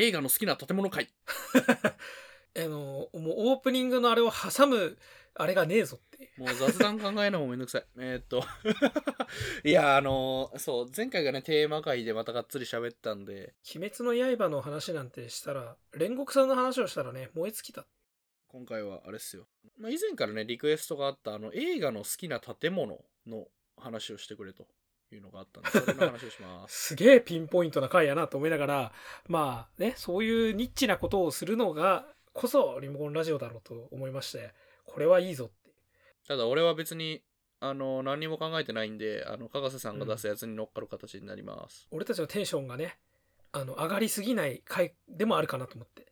映画の好きな建物会。あのもうオープニングのあれを挟むあれがねえぞってもう雑談考えるのもめんどくさい。えーっと。いやあのそう前回がねテーマ会でまたがっつり喋ったんで「鬼滅の刃」の話なんてしたら煉獄さんの話をしたらね燃え尽きた。今回はあれっすよ、まあ、以前からねリクエストがあったあの映画の好きな建物の話をしてくれというのがあったんでそれの話をします。すげえピンポイントな回やなと思いながらまあねそういうニッチなことをするのがこそリモコンラジオだろうと思いましてこれはいいぞって。ただ俺は別にあの何にも考えてないんであのかがせさんが出すやつに乗っかる形になります、俺たちのテンションがねあの上がりすぎない回でもあるかなと思って。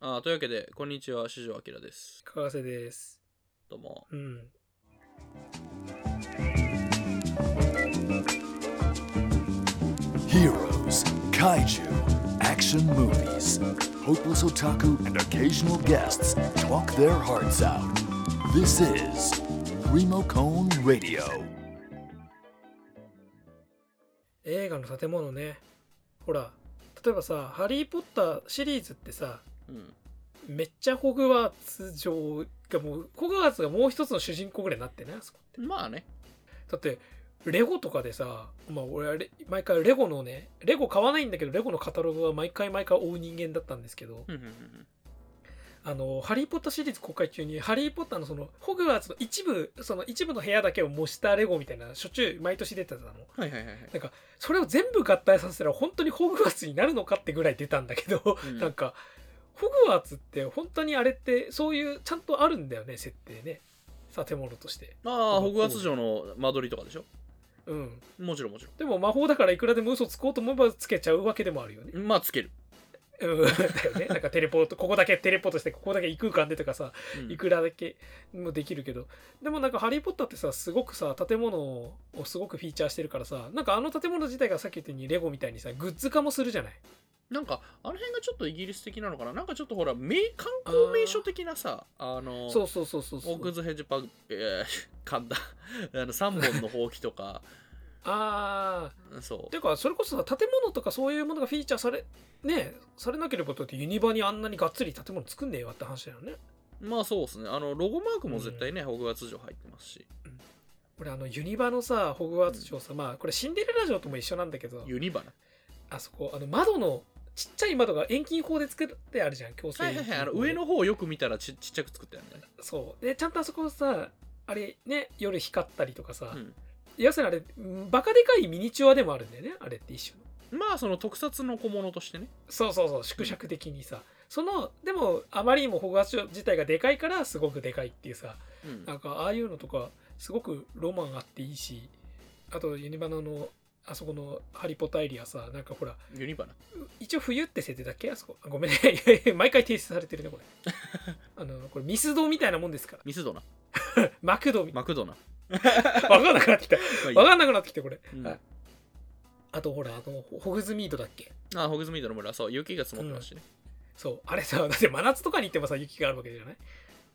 あーというわけでこんにちは四条明です。かがせです。どうも。うん。Heroes, kaiju, action movies. Hopeless otaku and occasional guests talk their hearts out. This is Remo Cone Radio. 映画の建物ねほら例えばさ「ハリー・ポッター」シリーズってさうんめっちゃホグワーツ城がもうホグワーツがもう一つの主人公ぐらいになってねあそこまあねだってレゴとかでさまあ俺はレ毎回レゴのねレゴ買わないんだけどレゴのカタログは毎回毎回追う人間だったんですけどあのハリー・ポッターシリーズ公開中にハリー・ポッターのそのホグワーツの一部その一部の部屋だけを模したレゴみたいなしょっちゅう毎年出てたの。はいはいはいはい。なんかそれを全部合体させたら本当にホグワーツになるのかってぐらい出たんだけど、うん。なんかホグワーツって本当にあれってそういうちゃんとあるんだよね設定ね。建物として。ああホグワーツ城の間取りとかでしょ？うん。もちろんもちろでも魔法だからいくらでも嘘つこうと思えばつけちゃうわけでもあるよね。んまあつける、うん。だよね。なんかテレポートここだけテレポートしてここだけ異空間でとかさうん。いくらだけもできるけど。でもなんか「ハリー・ポッター」ってさすごくさ建物をすごくフィーチャーしてるからさなんかあの建物自体がさっき言ったようにレゴみたいにさグッズ化もするじゃないなんかあの辺がちょっとイギリス的なのかな？なんかちょっとほら名観光名所的なさあのそうそうそうそうそう。オークズヘッジパグえー、噛んだあの3本のほうきとか。ああそう。ていうかそれこそさ建物とかそういうものがフィーチャーされねされなければだってユニバにあんなにがっつり建物作んねえわって話だよね。まあそうですね。あのロゴマークも絶対ね、ホグワーツ城入ってますし。俺あのユニバのさホグワーツ城さ、まあこれシンデレラ城とも一緒なんだけど。ユニバナあそこあの窓のちっちゃい窓が遠近法で作ってあるじゃん強制はいはいはいあの上の方をよく見たらちちっちゃく作ったよね。そう。でちゃんとあそこさあれね夜光ったりとかさ、うん。要するにあれうんバカでかいミニチュアでもあるんだよねあれって一緒の。まあその特撮の小物としてね。そうそうそう縮尺的にさ、そのでもあまりにもホグワーツ城自体がでかいからすごくでかいっていうさ。うん。なんかああいうのとかすごくロマンあっていいしあとユニバナのあそこのハリポタエリアさなんかほらユニバナ？一応冬って設定だっけ？あそこ？あごめんね。毎回提出されてるねこれ。あのこれミスドみたいなもんですから。ミスドナ マクドみマクドナ？わかんなくなってきた。わかんなくなってきたこれ、うん。はい。あとほらあのホホグズミードだっけ？あホグズミードの村。そう雪が積もってますしね、そう。あれさだって真夏とかに行ってもさ雪があるわけじゃない？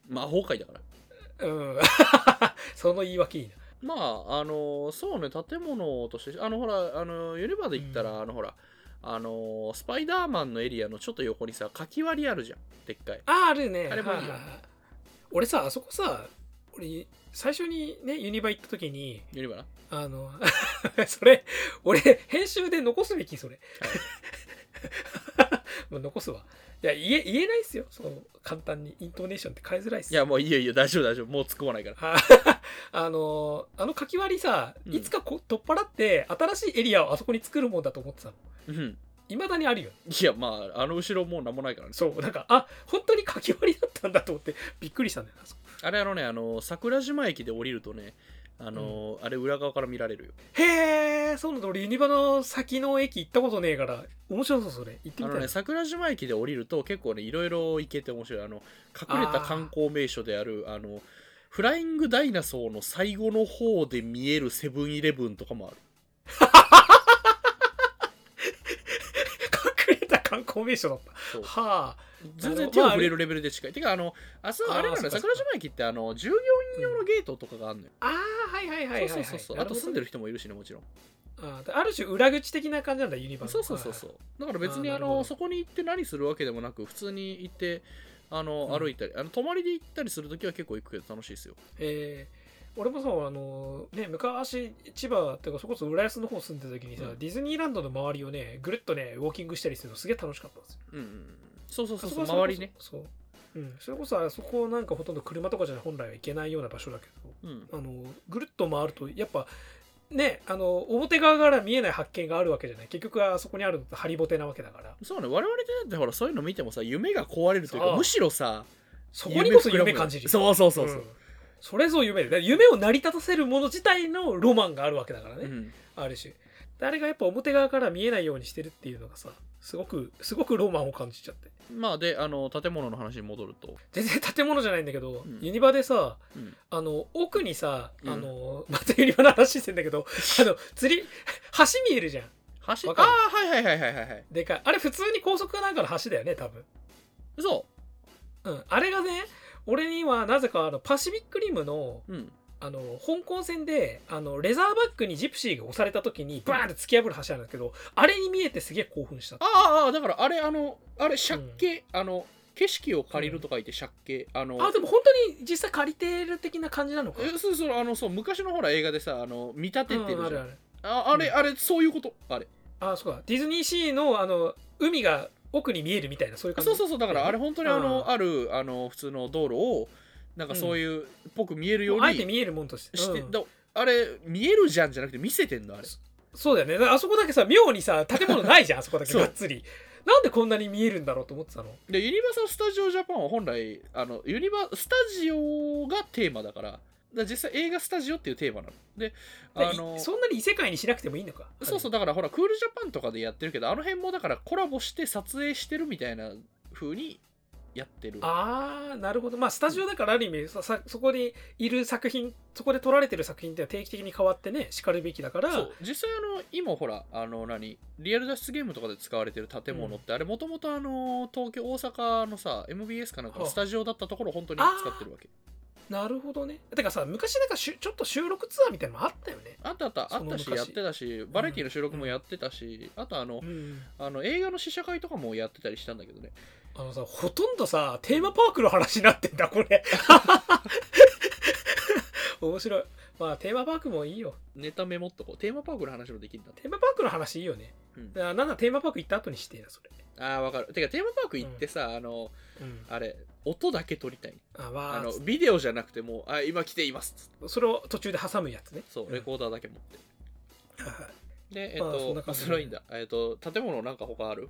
魔法界だから。うん。その言い訳いいなまああのそうね建物としてあのほらあのユニバで言ったら、うん。あのほらあのスパイダーマンのエリアのちょっと横にさかき割りあるじゃんでっかい。ああるね。あれも俺さあそこさ俺最初にねユニバ行った時にユニバな？あの それ俺編集で残すべきそれ、もう残すわ。いや言え言えないっすよ。そう簡単に。イントネーションって変えづらいっす。いやもういいよいいよ大丈夫大丈夫。もう突っ込まないから。あ あのあのかき割りさうん。いつかこ取っ払って新しいエリアをあそこに作るもんだと思ってたの。うん。いまだにあるよいやまああの後ろもう何もないからね。そう。なんかあ本当にかき割りだったんだと思ってびっくりしたんだよなあれあのねあの桜島駅で降りるとねあの、あれ裏側から見られるよ。へえそうなんだ。俺ユニバの先の駅行ったことねえから面白そうそれ。行ってみたい。なあのね桜島駅で降りると結構ねいろいろ行けて面白い。あの隠れた観光名所であるあのフライングダイナソーの最後の方で見えるセブンイレブンとかもある隠れた観光名所だったはあ全然手を触れるレベルで近い。てか、あの、あそうあれなのよ、そっかそっか桜島駅って、あの、従業員用のゲートとかがあるのよ。ああはいはいはいはい、はい、そうそうそう。あと住んでる人もいるしね、もちろん。あーある種裏口的な感じなんだユニバのそうそうそうそう。だから別にあのそこに行って何するわけでもなく、普通に行って、あのうん歩いたり、あの泊まりで行ったりするときは結構行くけど楽しいですよ。えー俺もさあのね昔千葉っていうかそこそ浦安の方住んでた時にさ、うん。ディズニーランドの周りをねぐるっとねウォーキングしたりするのすげえ楽しかったんですよ。うんうん。うん。そうそうそう。そう、周りね。そう。うん。それこそあそこなんかほとんど車とかじゃ本来は行けないような場所だけどうん。あのぐるっと回るとやっぱねあの表側から見えない発見があるわけじゃない。結局はそこにあるのってハリボテなわけだから。そうね、我々ってほら、そういうの見てもさ、夢が壊れるというか、むしろさ、そこにこそ夢感じるよ。そうそうそうそう。んそれぞ夢で。夢を成り立たせるもの自体のロマンがあるわけだからね、うん。ある種。であれがやっぱ表側から見えないようにしてるっていうのがさすごくすごくロマンを感じちゃって。まあで、あの、建物の話に戻ると、全然 建物じゃないんだけど、うん。ユニバでさうん。あの奥にさ、うん。あのまたユニバの話してんだけど あの釣り 橋見えるじゃん。橋？ああー、はいはいはいはいはいはい。でかい。あれ普通に高速かなんかの橋だよね多分。そうん。あれがね俺にはなぜかあのパシフィックリムのう。うん。あの香港戦であのレザーバッグにジプシーが押された時にバーンって突き破る橋なんだけどあれに見えてすげえ興奮した。ああああ、だからあれ、あの、あれ、借景、あの、景色を借りると書いて借景。あの、あでも本当に実際借りてる的な感じなのか。えそうそうあのそう昔のほら映画でさあの見立ててるあるある。ああれ、うんあれそういうこと？あれ。あそうか。ディズニーシーのあの海が奥に見えるみたいなそういう感じ？そうそうそうだからあれ本当にあのああるあの普通の道路をなんかそういうっぽく見えるようにもうあえて見えるもんとして。うん。だあれ見えるじゃんじゃなくて見せてんのあれ。そうだよね。あそこだけさ妙にさ建物ないじゃん あそこだけがっつり。なんでこんなに見えるんだろうと思ってたの？でユニバーサル・スタジオ・ジャパンは本来あのユニバスタジオがテーマだからだ実際映画スタジオっていうテーマなの。であでのいそんなに異世界にしなくてもいいのか。そうそうだからほらクールジャパンとかでやってるけどあの辺もだからコラボして撮影してるみたいな風にやってる。ああなるほど。まあスタジオだからある意味そこにいる作品そこで撮られてる作品って定期的に変わってねしかるべきだから。そう。実際あの今ほらあの何リアル脱出ゲームとかで使われてる建物って、あれもともとあの東京大阪のさ MBS かなんかスタジオだったところを本当に使ってるわけなるほどね。てかさ昔なんかしゅちょっと収録ツアーみたいなのもあったよね。あったあった。あったしやってたしバラエティの収録もやってたし、あとあの,、うん。あの映画の試写会とかもやってたりしたんだけどね。あのさほとんどさテーマパークの話になってんだこれ。面白い。まあテーマパークもいいよ。ネタメモっとこう。テーマパークの話もできるんだ。テーマパークの話いいよね、うん。なんだテーマパーク行った後にしてえなそれ。ああわかる。てかテーマパーク行ってさ、あのうん。あれ音だけ撮りたい。あまああのビデオじゃなくてもうあ今来ています。それを途中で挟むやつね。そうレコーダーだけ持って、はいでえっまあそれはいいんだ。えっと建物なんか他ある？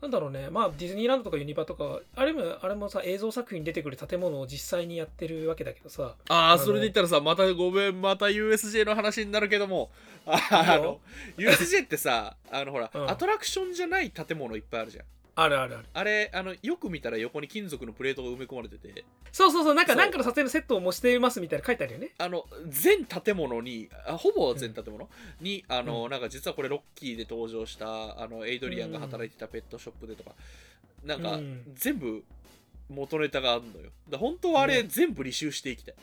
なんだろうね。まあディズニーランドとかユニバとかあれもあれもさ映像作品に出てくる建物を実際にやってるわけだけどさ。ああそれで言ったらさまたごめんまた USJ の話になるけどもああの USJ ってさあのほら、うん。アトラクションじゃない建物いっぱいあるじゃんあるあるある。あれあのよく見たら横に金属のプレートが埋め込まれてて。そうそうそうなんかそう。なんかの撮影のセットを模してますみたいな書いてあるよね。あの全建物にあほぼ全建物、にあの、なんか実はこれロッキーで登場したあのエイドリアンが働いてたペットショップでとか、なんか、うん。全部元ネタがあるのよ。だ本当はあれね。全部履修していきたい、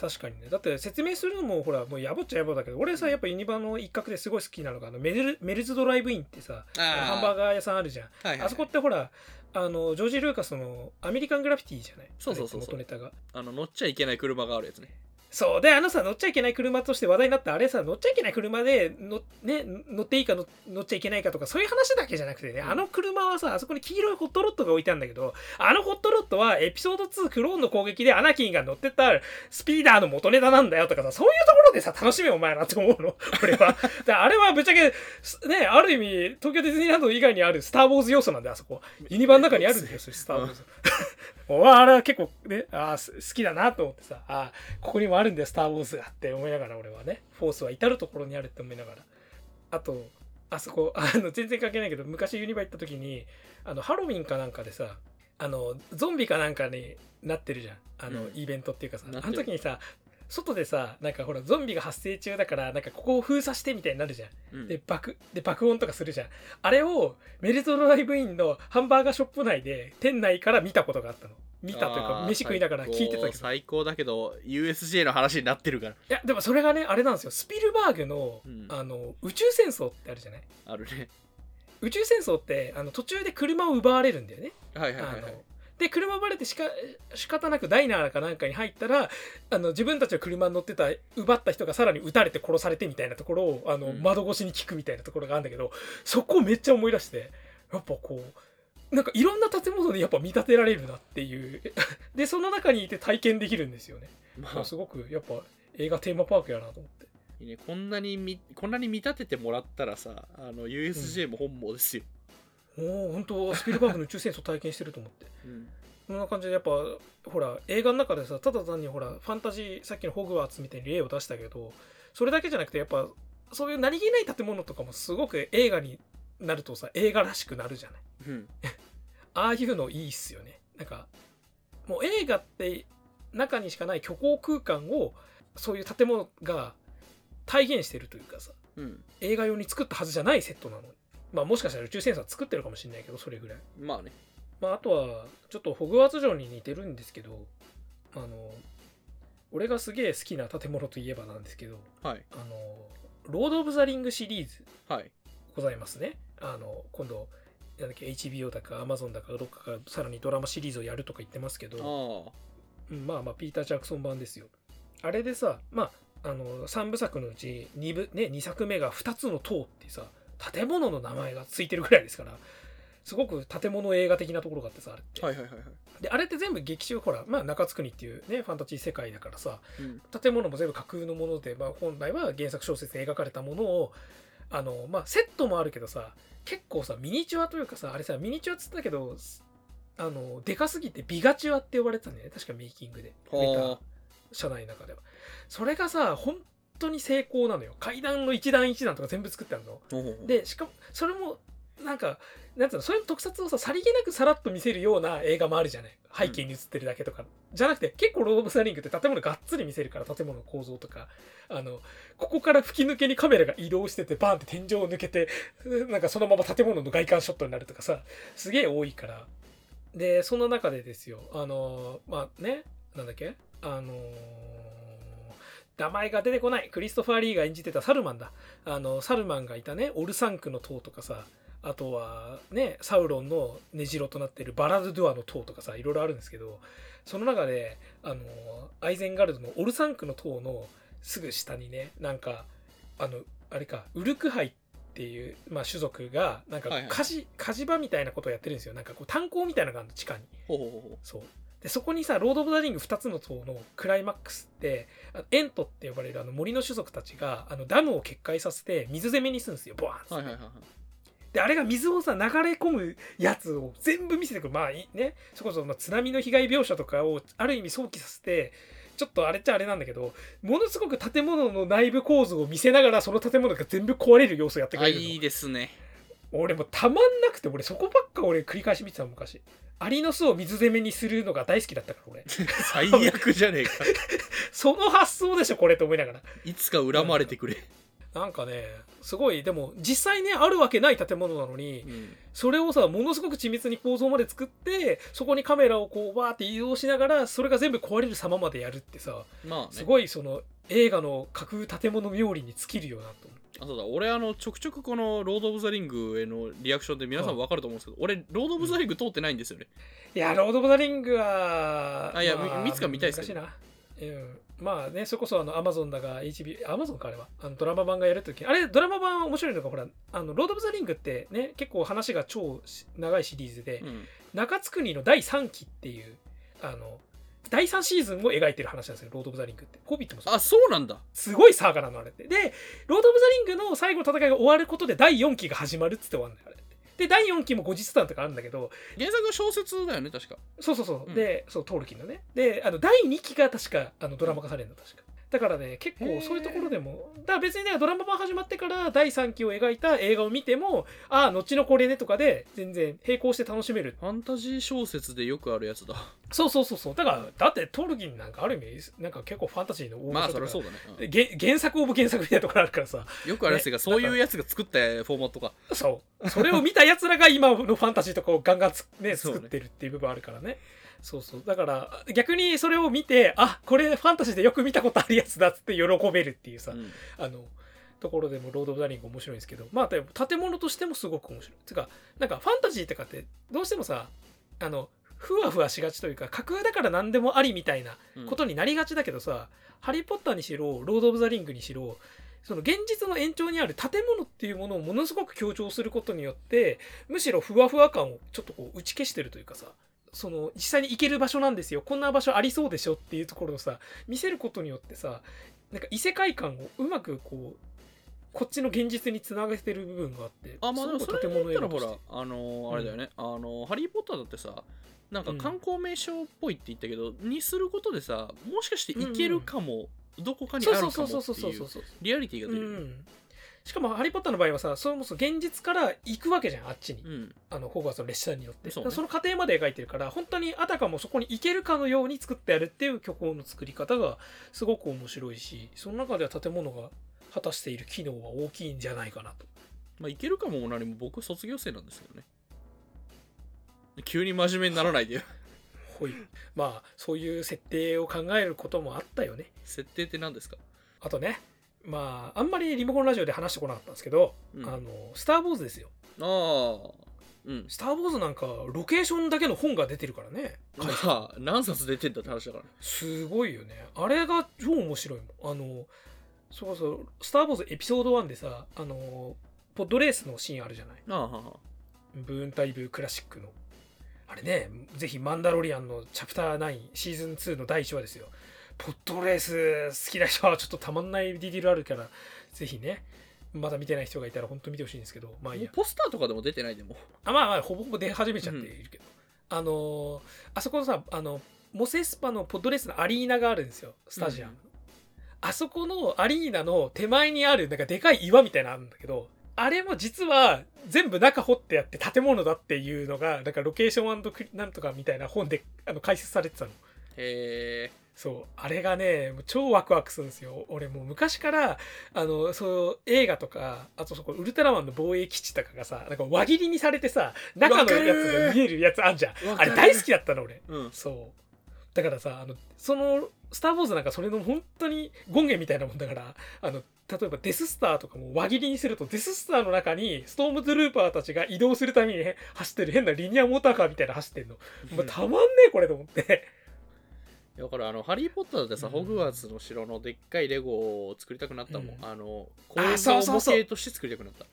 確かにね。だって説明するのもほらもうやぼっちゃやぼだけど俺さやっぱユニバの一角ですごい好きなのがあのメルメルズドライブインってさハンバーガー屋さんあるじゃん。はいはいあそこってほらあのジョージ・ルーカスのアメリカングラフィティじゃない？そうそうそうそう。元ネタが。あの乗っちゃいけない車があるやつねそう。であのさ乗っちゃいけない車として話題になったあれさ乗っちゃいけない車での、ね、乗っていいか乗乗っちゃいけないかとかそういう話だけじゃなくてね、うん。あの車はさあそこに黄色いホットロットが置いてあるんだけどあのホットロットはエピソード2クローンの攻撃でアナキンが乗ってったスピーダーの元ネタなんだよとかさそういうところでさ楽しめお前らって思うの。俺は。だあれはぶっちゃけすねある意味東京ディズニーランド以外にあるスター・ウォーズ要素なんだよあそこ。ユニバの中にあるんだよスター・ウォーズあれは結構ねあ好きだなと思ってさあーここにもあるんだよスター・ウォーズがって思いながら俺はね。フォースは至る所にあるって思いながら。あとあそこ あの全然関係ないけど昔ユニバ行った時にあのハロウィンかなんかでさあのゾンビかなんかになってるじゃん。あの、うん。イベントっていうかさあの時にさ外でさなんかほらゾンビが発生中だからなんかここを封鎖してみたいになるじゃん。うん。で爆で爆音とかするじゃん。あれをメルトドライブインのハンバーガーショップ内で店内から見たことがあったの。見たというか飯食いながら聞いてたけど。い最高だけど USJ の話になってるから。やでもそれがねあれなんですよ。スピルバーグの,、うん。あの宇宙戦争ってあるじゃない？あるね。宇宙戦争ってあの途中で車を奪われるんだよね。はいはいはいはいで車奪われてしか仕方なくダイナーかなんかに入ったらあの自分たちの車に乗ってた奪った人がさらに撃たれて殺されてみたいなところをあの、うん。窓越しに聞くみたいなところがあるんだけどそこをめっちゃ思い出してやっぱこうなんかいろんな建物にやっぱ見立てられるなっていう でその中にいて体験できるんですよね、まあ。すごくやっぱ映画テーマパークやなと思って。いいね、こんなにみこんなに見立ててもらったらさあの USJ も本望ですよ、おお本当スピルバーグの宇宙戦争体験してると思って。うん。こんな感じでやっぱほら映画の中でさただ単にほらファンタジーさっきのホグワーツみたいに例を出したけどそれだけじゃなくてやっぱそういう何気ない建物とかもすごく映画になるとさ映画らしくなるじゃない。うん。ああいうのいいっすよね。なんかもう映画って中にしかない虚構空間をそういう建物が体現してるというかさうん。映画用に作ったはずじゃないセットなのにまあもしかしたら宇宙戦争は作ってるかもしれないけどそれぐらい。まあね。まあ、あとはちょっとホグワーツ城に似てるんですけどあの俺がすげえ好きな建物といえばなんですけどはい。あのロード・オブ・ザ・リングシリーズはい。ございますね。あの今度なんだっけ HBO だか Amazon だかどっかがさらにドラマシリーズをやるとか言ってますけどああ。うんまあまあピーター・ジャクソン版ですよ。あれでさまああの3部作のうち 2, 部、ね、2作目が2つの塔ってさ建物の名前がついてるぐらいですからすごく建物映画的なところがあってさあれって、はいはいはいはい。であれって全部劇中ほら、まあ、中津国っていうねファンタジー世界だからさうん。建物も全部架空のもので、まあ、本来は原作小説で描かれたものをあの、まあ、セットもあるけどさ結構さミニチュアというかさあれさミニチュアっつったけどあのでかすぎてビガチュアって呼ばれてたんだよね。確かメイキングで。はあ。メタ社内の中では。それがさ本当に成功なのよ。階段の一段一段とか全部作ってあるの。でしかもそれもなんかなんつうのそういう特撮をささりげなくさらっと見せるような映画もあるじゃない。背景に映ってるだけとか、じゃなくて結構ロード・オブ・ザ・リングって建物がっつり見せるから建物の構造とか。あのここから吹き抜けにカメラが移動しててバーンって天井を抜けてなんかそのまま建物の外観ショットになるとかさ。すげえ多いから。でその中でですよ。あのまあね。なんだっけ。あの名前が出てこない。クリストファー・リーが演じてたサルマンだ。あのサルマンがいたねオルサンクの塔とかさあとはねサウロンの根城となってるバラドゥアの塔とかさいろいろあるんですけどその中であのアイゼンガルドのオルサンクの塔のすぐ下にねなんかあのあれかウルクハイっていう、まあ、種族がなんかはいはい。火事,、火事場みたいなことをやってるんですよ。なんかこう炭鉱みたいなのがあるの地下に。そうでそこにさロード・オブ・ザ・リング2つの塔のクライマックスってあエントって呼ばれるあの森の種族たちがあのダムを決壊させて水攻めにするんですよボワーンって。であれが水をさ流れ込むやつを全部見せてくる。まあいいね。そこそまあ津波の被害描写とかをある意味想起させてちょっとあれっちゃあれなんだけどものすごく建物の内部構造を見せながらその建物が全部壊れる要素をやってくれるいいですね俺もうたまんなくて俺そこばっか俺繰り返し見てたの昔。アリの巣を水攻めにするのが大好きだったから俺。最悪じゃねえか。その発想でしょこれと思いながら。いつか恨まれてくれ、なんかねすごいでも実際ねあるわけない建物なのにうん。それをさものすごく緻密に構造まで作ってそこにカメラをこうバーって移動しながらそれが全部壊れる様までやるってさまあね。すごいその映画の架空建物冥利に尽きるよなと思ってあそうだ。俺あのちょくちょくこのロード・オブ・ザ・リングへのリアクションで皆さん分かると思うんですけど、俺ロード・オブ・ザ・リング通ってないんですよね、いやロード・オブ・ザ・リングはあいやまいつか見たいっすけど。難しいな。うん。まあねそれこそあのアマゾンだが HBO アマゾンかあれは。あのドラマ版がやるとき。あれドラマ版面白いのがほらあのロード・オブ・ザ・リングってね結構話が超長いシリーズで、うん。中津国の第3期っていうあの第3シーズンを描いてる話なんですよロード・オブ・ザ・リングって。ホビットもそう。あそうなんだ。すごいサーガなのあれってでロード・オブ・ザ・リングの最後の戦いが終わることで第4期が始まるっつって終わるんだよあれって。で第4期も後日談とかあるんだけど。原作は小説だよね確か。そうそうそう、うん。でそうトールキンのね。であの第2期が確かあのドラマ化されるの確かだからね結構そういうところでもだから別にねドラマ版始まってから第3期を描いた映画を見てもああ後のこれねとかで全然並行して楽しめる。ファンタジー小説でよくあるやつだ。そうそうそうそう。だからだってトルキンなんかある意味なんか結構ファンタジーの大まあそりゃそうだね、うん。げ原作オブ原作みたいなところあるからさ。よくあるやつが、そういうやつが作ったフォーマットか。そう。それを見たやつらが今のファンタジーとかをガンガンね。作ってるっていう部分あるからねそうそう。だから逆にそれを見てあこれファンタジーでよく見たことあるやつだっつって喜べるっていうさ、うん。あのところでもロード・オブ・ザ・リング面白いんですけどまあ建物としてもすごく面白い。つうかなんかファンタジーとかってどうしてもさあのふわふわしがちというか架空だから何でもありみたいなうん。ことになりがちだけどさ、ハリー・ポッターにしろロード・オブ・ザ・リングにしろその現実の延長にある建物っていうものをものすごく強調することによってむしろふわふわ感をちょっとこう打ち消してるというかさその実際に行ける場所なんですよ。こんな場所ありそうでしょっていうところをさ見せることによってさなんか異世界観をうまくこうこっちの現実につなげてる部分があってあまあでもそれで言ったらほらあのーあれだよね、あのーハリー・ポッターだってさなんか観光名所っぽいって言ったけど、にすることでさもしかして行けるかも、どこかにあるかもってそうそうそうそういそううそう。リアリティがう出るよね。んしかも「ハリー・ポッター」の場合はさそもそも現実から行くわけじゃんあっちに、うん。あのホグワーツの列車によって。そね。の過程まで描いてるから本当にあたかもそこに行けるかのように作ってやるっていう虚構の作り方がすごく面白いしその中では建物が果たしている機能は大きいんじゃないかなと。まあ行けるかもも何も僕卒業生なんですけどね。急に真面目にならないでよ。ほい。まあそういう設定を考えることもあったよね。設定って何ですか？あとねまああんまりリモコンラジオで話してこなかったんですけど、うん。あのスター・ウォーズですよ。ああ。うん。スター・ウォーズなんかロケーションだけの本が出てるからね。まあ何冊出てんだって話だから。ねすごいよね。あれが超面白いもん。あのそうそう「スター・ウォーズ」エピソード1でさあのポッドレースのシーンあるじゃない。ああはあはあ。ブーンタイブクラシックの。あれねぜひ「マンダロリアン」のチャプター9シーズン2の第1話ですよポッドレース好きな人はちょっとたまんないディティールあるからぜひねまだ見てない人がいたら本当見てほしいんですけどまあいいや。ポスターとかでも出てないでも。あまあまあほぼほぼ出始めちゃっているけど、あのーあそこのさあのモセスパのポッドレースのアリーナがあるんですよスタジアム、うんあそこのアリーナの手前にあるなんかでかい岩みたいなのあるんだけどあれも実は全部中掘ってやって建物だっていうのがなんかロケーションクリなんとかみたいな本であの解説されてたの。へえそうあれがね超ワクワクするんですよ。俺もう昔からあのそう映画とかあとそこウルトラマンの防衛基地とかがさなんか輪切りにされてさ中のやつが見えるやつあんじゃん。あれ大好きだったの俺。うん。そう。だからさあのその「スター・ウォーズ」なんかそれの本当に権限みたいなもんだからあの例えばデススターとかも輪切りにするとデススターの中にストームトゥルーパーたちが移動するためにね走ってる変なリニアモーターカーみたいなの走ってんの、もうたまんねえこれと思ってだからあのハリー・ポッターでさ、うん。ホグワーツの城のでっかいレゴを作りたくなったもん、うん。あのあ構造模型として作りたくなった。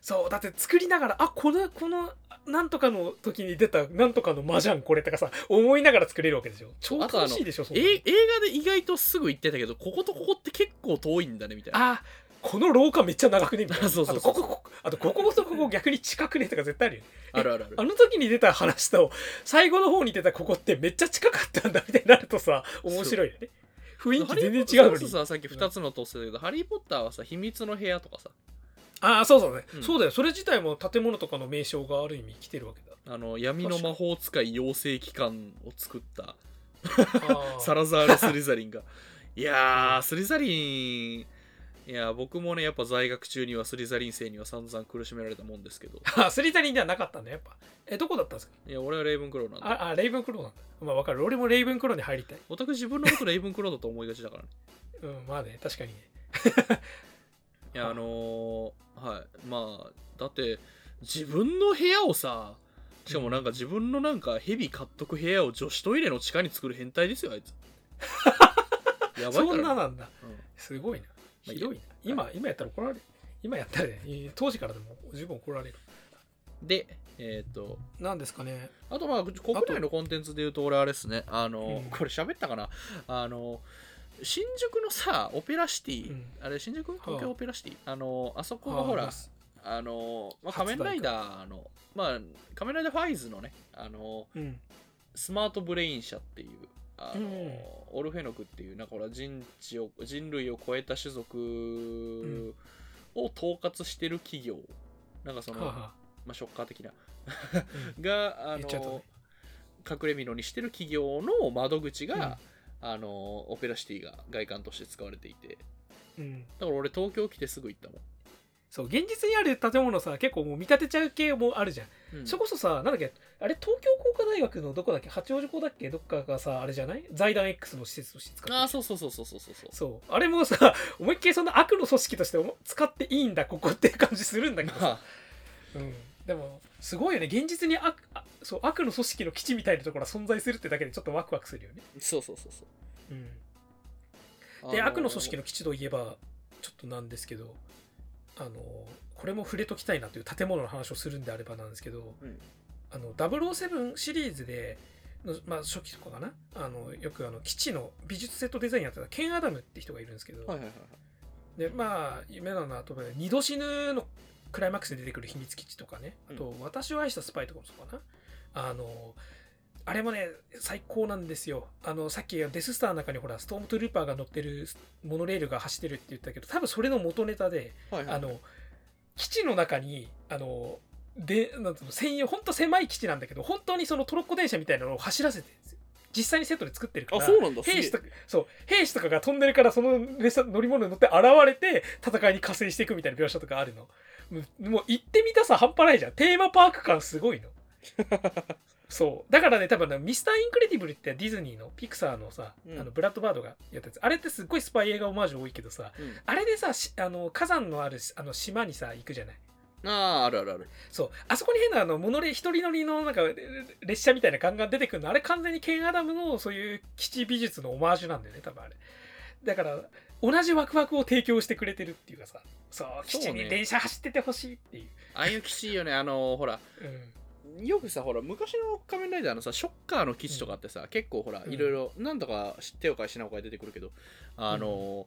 そうだって作りながらあこのこのなんとかの時に出たなんとかの間じゃんこれとかさ思いながら作れるわけでしょ。超楽しいでしょそ映画で意外とすぐ行ってたけどこことここって結構遠いんだねみたいな。あこの廊下めっちゃ長くねみたいな。そうそうそうあとここここあとこことここ逆に近くねとか絶対あるよね。あるあるある。あの時に出た話と最後の方に出たここってめっちゃ近かったんだみたいになるとさ面白いよね。雰囲気全然違うのに。ささっき2つのトスだけど、ハリー・ポッターはさ秘密の部屋とかさ。ああそうそうね、うん。そうだよ。それ自体も建物とかの名称がある意味来てるわけだ。あの闇の魔法使い養成機関を作った。あ サラザール・スリザリンが。いやースリザリンいや僕もねやっぱ在学中にはスリザリン生には散々苦しめられたもんですけど。あスリザリンではなかったんだやっぱ。えどこだったんですか？いや俺はレイブンクローなんで。ああレイブンクローなんだ。まあわかる。俺もレイブンクローに入りたい。オタク自分のことレイブンクローだと思いがちだからね。うんまあね確かにね。いやあのーはい。まあだって自分の部屋をさしかもなんか自分のなんかヘビ買っとく部屋を女子トイレの地下に作る変態ですよあいつ。やばいそから、ねんななんだ。うん。すごいなまあひどいな今今やったら怒られる。今やったらね 当時からでも十分怒られる。でえっ、と。なんですかね。あとまあ国内のコンテンツで言うと俺あれですね。あの、うん。これ喋ったかな？あの新宿のさオペラシティ、うん。あれ新宿？東はあ京オペラシティ、あのあそこがほらああの、まあ、仮面ライダーのまあ仮面ライダーファイズのねあのうん。スマートブレイン社っていうあの、うん。オルフェノクっていうなんかほら人知を人類を超えた種族を統括してる企業。なんかその、はあはまあ、ショッカー的な。があ言っちゃうとね。の隠れ蓑にしてる企業の窓口が、あのオペラシティが外観として使われていて。うん。だから俺東京来てすぐ行ったもん、そう現実にある建物さ結構もう見立てちゃう系もあるじゃん、うん、それこそさなんだっけあれ東京工科大学のどこだっけ？八王子校だっけどっかがさあれじゃない？財団 X の施設として使ってあそうそうそうそうそうそうそう。あれもさ思いっきりそんな悪の組織として使っていいんだここって感じするんだけどさ、うん、でもすごいよね。現実に悪そう悪の組織の基地みたいなところが存在するってだけでちょっとワクワクするよね。そうそうそうそう、うん、で、あのー、悪の組織の基地といえばちょっとなんですけどあのこれも触れときたいなという建物の話をするんであればなんですけどうん。あの007シリーズでの、まあ、初期とかかな？あのよくあの基地の美術セットデザインやってたケン・アダムって人がいるんですけど、はいはいはいはい。でまあ夢なのは例えば二度死ぬのクライマックスで出てくる秘密基地とかね。あと、私を愛したスパイとかもそうかな。あのあれもね最高なんですよ。あのさっきデススターの中にほらストームトゥルーパーが乗ってるモノレールが走ってるって言ったけど多分それの元ネタではいはい。あの基地の中にあのでなんつうの専用本当狭い基地なんだけど本当にそのトロッコ電車みたいなのを走らせてるんですよ。実際にセットで作ってるからあそうな兵士とかそう兵士とかが飛んでるからその列車乗り物に乗って現れて戦いに加勢していくみたいな描写とかあるの。もうもう行ってみたさ半端ないじゃん。テーマパーク感すごいの そう。だからね多分ねミスターインクレディブルってディズニーのピクサーのさ、うん。あのブラッドバードがやったやつ。あれってすっごいスパイ映画オマージュ多いけどさうん。あれでさしあの火山のあるあの島にさ行くじゃない？あああるあるある。そう。あそこに変なあのモノレ一人乗りのなんかレ列車みたいなガンガン出てくるの。あれ完全にケン・アダムのそういう基地美術のオマージュなんだよね多分あれ。だから同じワクワクを提供してくれてるっていうかさ。そう基地に電車走っててほしいっていう。ああいう基地よね。あのほら。うんよくさほら昔の仮面ライダーのさショッカーの基地とかってさ、結構ほらうん。いろいろなんとか手を変え品を変え出てくるけどあの、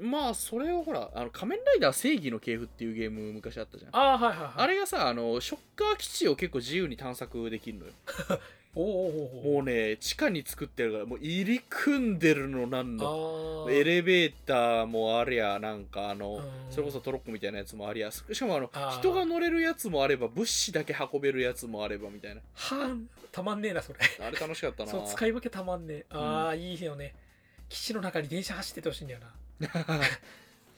まあそれをほらあの仮面ライダー正義の系譜っていうゲーム昔あったじゃん。あああはいはいはい。れがさあのショッカー基地を結構自由に探索できるのよ。おおおおおもうね地下に作ってるからもう入り組んでるのなんの。エレベーターもありゃなんかあのうん。それこそトロッコみたいなやつもありゃしかもあの人が乗れるやつもあれば物資だけ運べるやつもあればみたいな。はあたまんねえなそれ。あれ楽しかったな。そう使い分けたまんねえ。ああ、いいよね。基地の中に電車走っててほしいんだよな。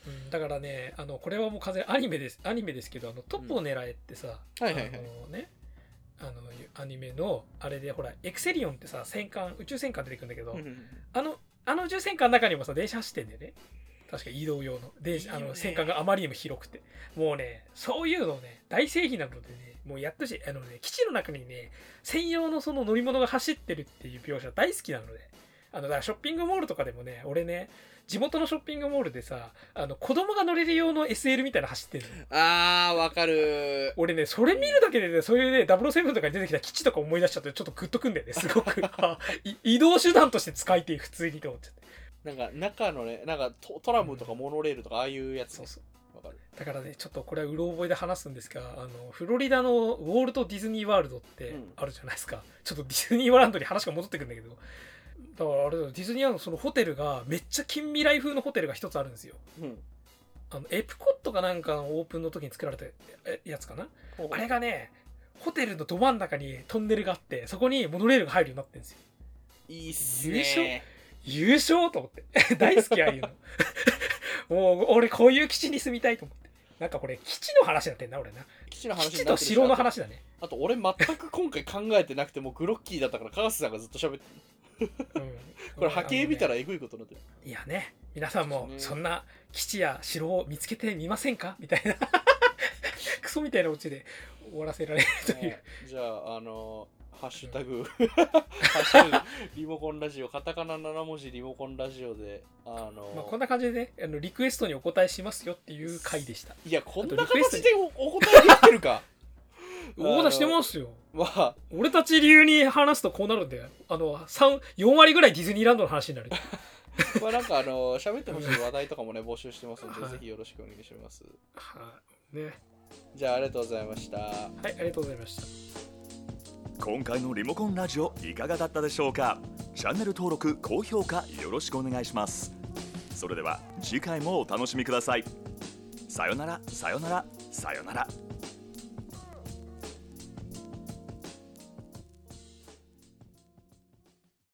うん、だからねあのこれはもう完全にアニメですアニメですけどあのトップを狙えってさ、はいはいはい。あのねあのアニメのあれでほらエクセリオンってさ戦艦宇宙戦艦出てくるんだけど、あのあの宇宙戦艦の中にもさ電車走ってんだよね。確か移動用の。電車あの戦艦があまりにも広くて。もうねそういうのね大正義なのでねもうやってほしいあのね基地の中にね専用のその乗り物が走ってるっていう描写大好きなのであのだからショッピングモールとかでもね俺ね地元のショッピングモールでさあの子供が乗れる用の SL みたいなの走ってるの。あーわかる。俺ねそれ見るだけでねそういうね007とかに出てきた基地とか思い出しちゃってちょっとグッとくんだよねすごく。移動手段として使いて普通にと思っちゃって。なんか中のねなんかトトラムとかモノレールとかああいうやつそうそう。わかる。だからねちょっとこれはうろ覚えで話すんですがあのフロリダのウォルト・ディズニー・ワールドってうん。あるじゃないですか、ちょっとディズニーワーランドに話が戻ってくるんだけどだからあれだよディズニーワールドのそのホテルがめっちゃ近未来風のホテルが一つあるんですよ。うん。あのエプコットかなんかのオープンの時に作られたえやつかな？あれがねホテルのど真ん中にトンネルがあってそこにモノレールが入るようになってるんですよ。いいっす優勝？ね優勝と思って。大好きああいうの。もう俺こういう基地に住みたいと思って。なんかこれ基地の話になってんな俺な。基地の話基地と城の話だね。あと俺全く今回考えてなくてもうグロッキーだったから川瀬さんがずっと喋ってうんこれ波形見たららえぐいことになってる。いやね皆さんもそんな基地や城を見つけてみませんか？みたいな。クソみたいなオチで終わらせられるという。じゃああのハッシュタグ ハッシュタグリモコンラジオカタカナ7文字リモコンラジオであの、まあこんな感じでねあのリクエストにお答えしますよっていう回でした。いやこんな形でおお答えできてるか？お答えしてますよ。まあ俺たち流に話すとこうなるんであの3 4割ぐらいディズニーランドの話になる。まあなんかあの喋ってほしい話題とかもね募集してますので、はい。ぜひよろしくお願いします。はい。ね。じゃあありがとうございました。はいありがとうございました。今回のリモコンラジオいかがだったでしょうか？チャンネル登録高評価よろしくお願いします。それでは次回もお楽しみください。さよならさよならさよなら